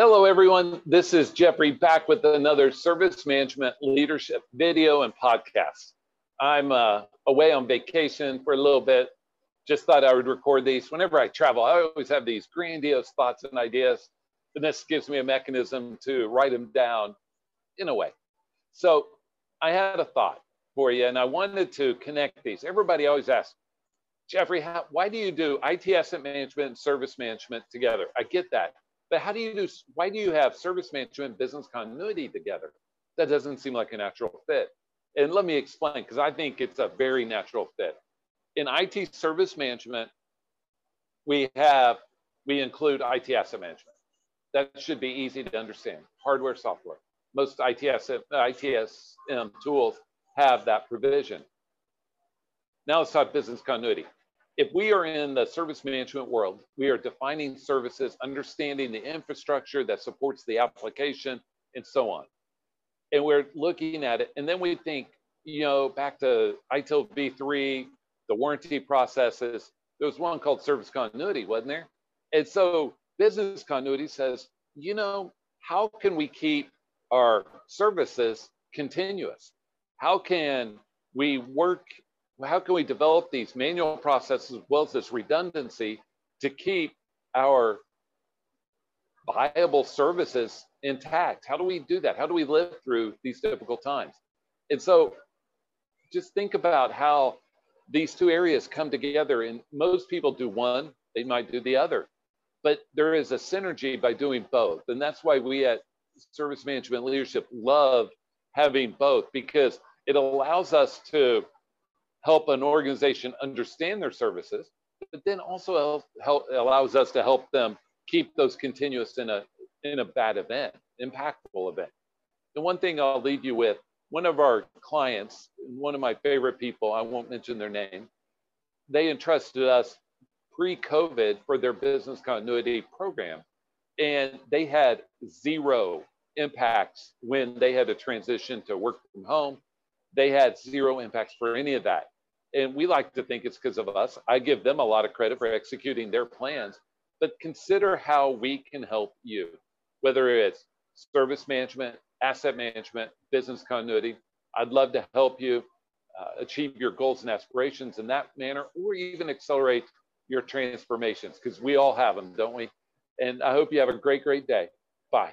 Hello, everyone. This is Jeffrey back with another service management leadership video and podcast. I'm uh, away on vacation for a little bit. Just thought I would record these. Whenever I travel, I always have these grandiose thoughts and ideas, and this gives me a mechanism to write them down in a way. So I had a thought for you, and I wanted to connect these. Everybody always asks, Jeffrey, how, why do you do IT asset management and service management together? I get that. But how do you do, why do you have service management business continuity together? That doesn't seem like a natural fit. And let me explain, because I think it's a very natural fit. In IT service management, we have, we include IT asset management. That should be easy to understand, hardware, software. Most ITS, ITSM tools have that provision. Now let's talk business continuity if we are in the service management world, we are defining services, understanding the infrastructure that supports the application, and so on. And we're looking at it, and then we think, you know, back to ITIL v3, the warranty processes. There was one called service continuity, wasn't there? And so business continuity says, you know, how can we keep our services continuous? How can we work how can we develop these manual processes as well as this redundancy to keep our viable services intact? How do we do that? How do we live through these difficult times? And so just think about how these two areas come together and most people do one, they might do the other. But there is a synergy by doing both. And that's why we at Service Management Leadership love having both because it allows us to help an organization understand their services, but then also help, allows us to help them keep those continuous in a, in a bad event, impactful event. The one thing I'll leave you with, one of our clients, one of my favorite people, I won't mention their name, they entrusted us pre-COVID for their business continuity program. And they had zero impacts when they had to transition to work from home they had zero impacts for any of that. And we like to think it's because of us. I give them a lot of credit for executing their plans, but consider how we can help you, whether it's service management, asset management, business continuity. I'd love to help you uh, achieve your goals and aspirations in that manner, or even accelerate your transformations, because we all have them, don't we? And I hope you have a great, great day. Bye.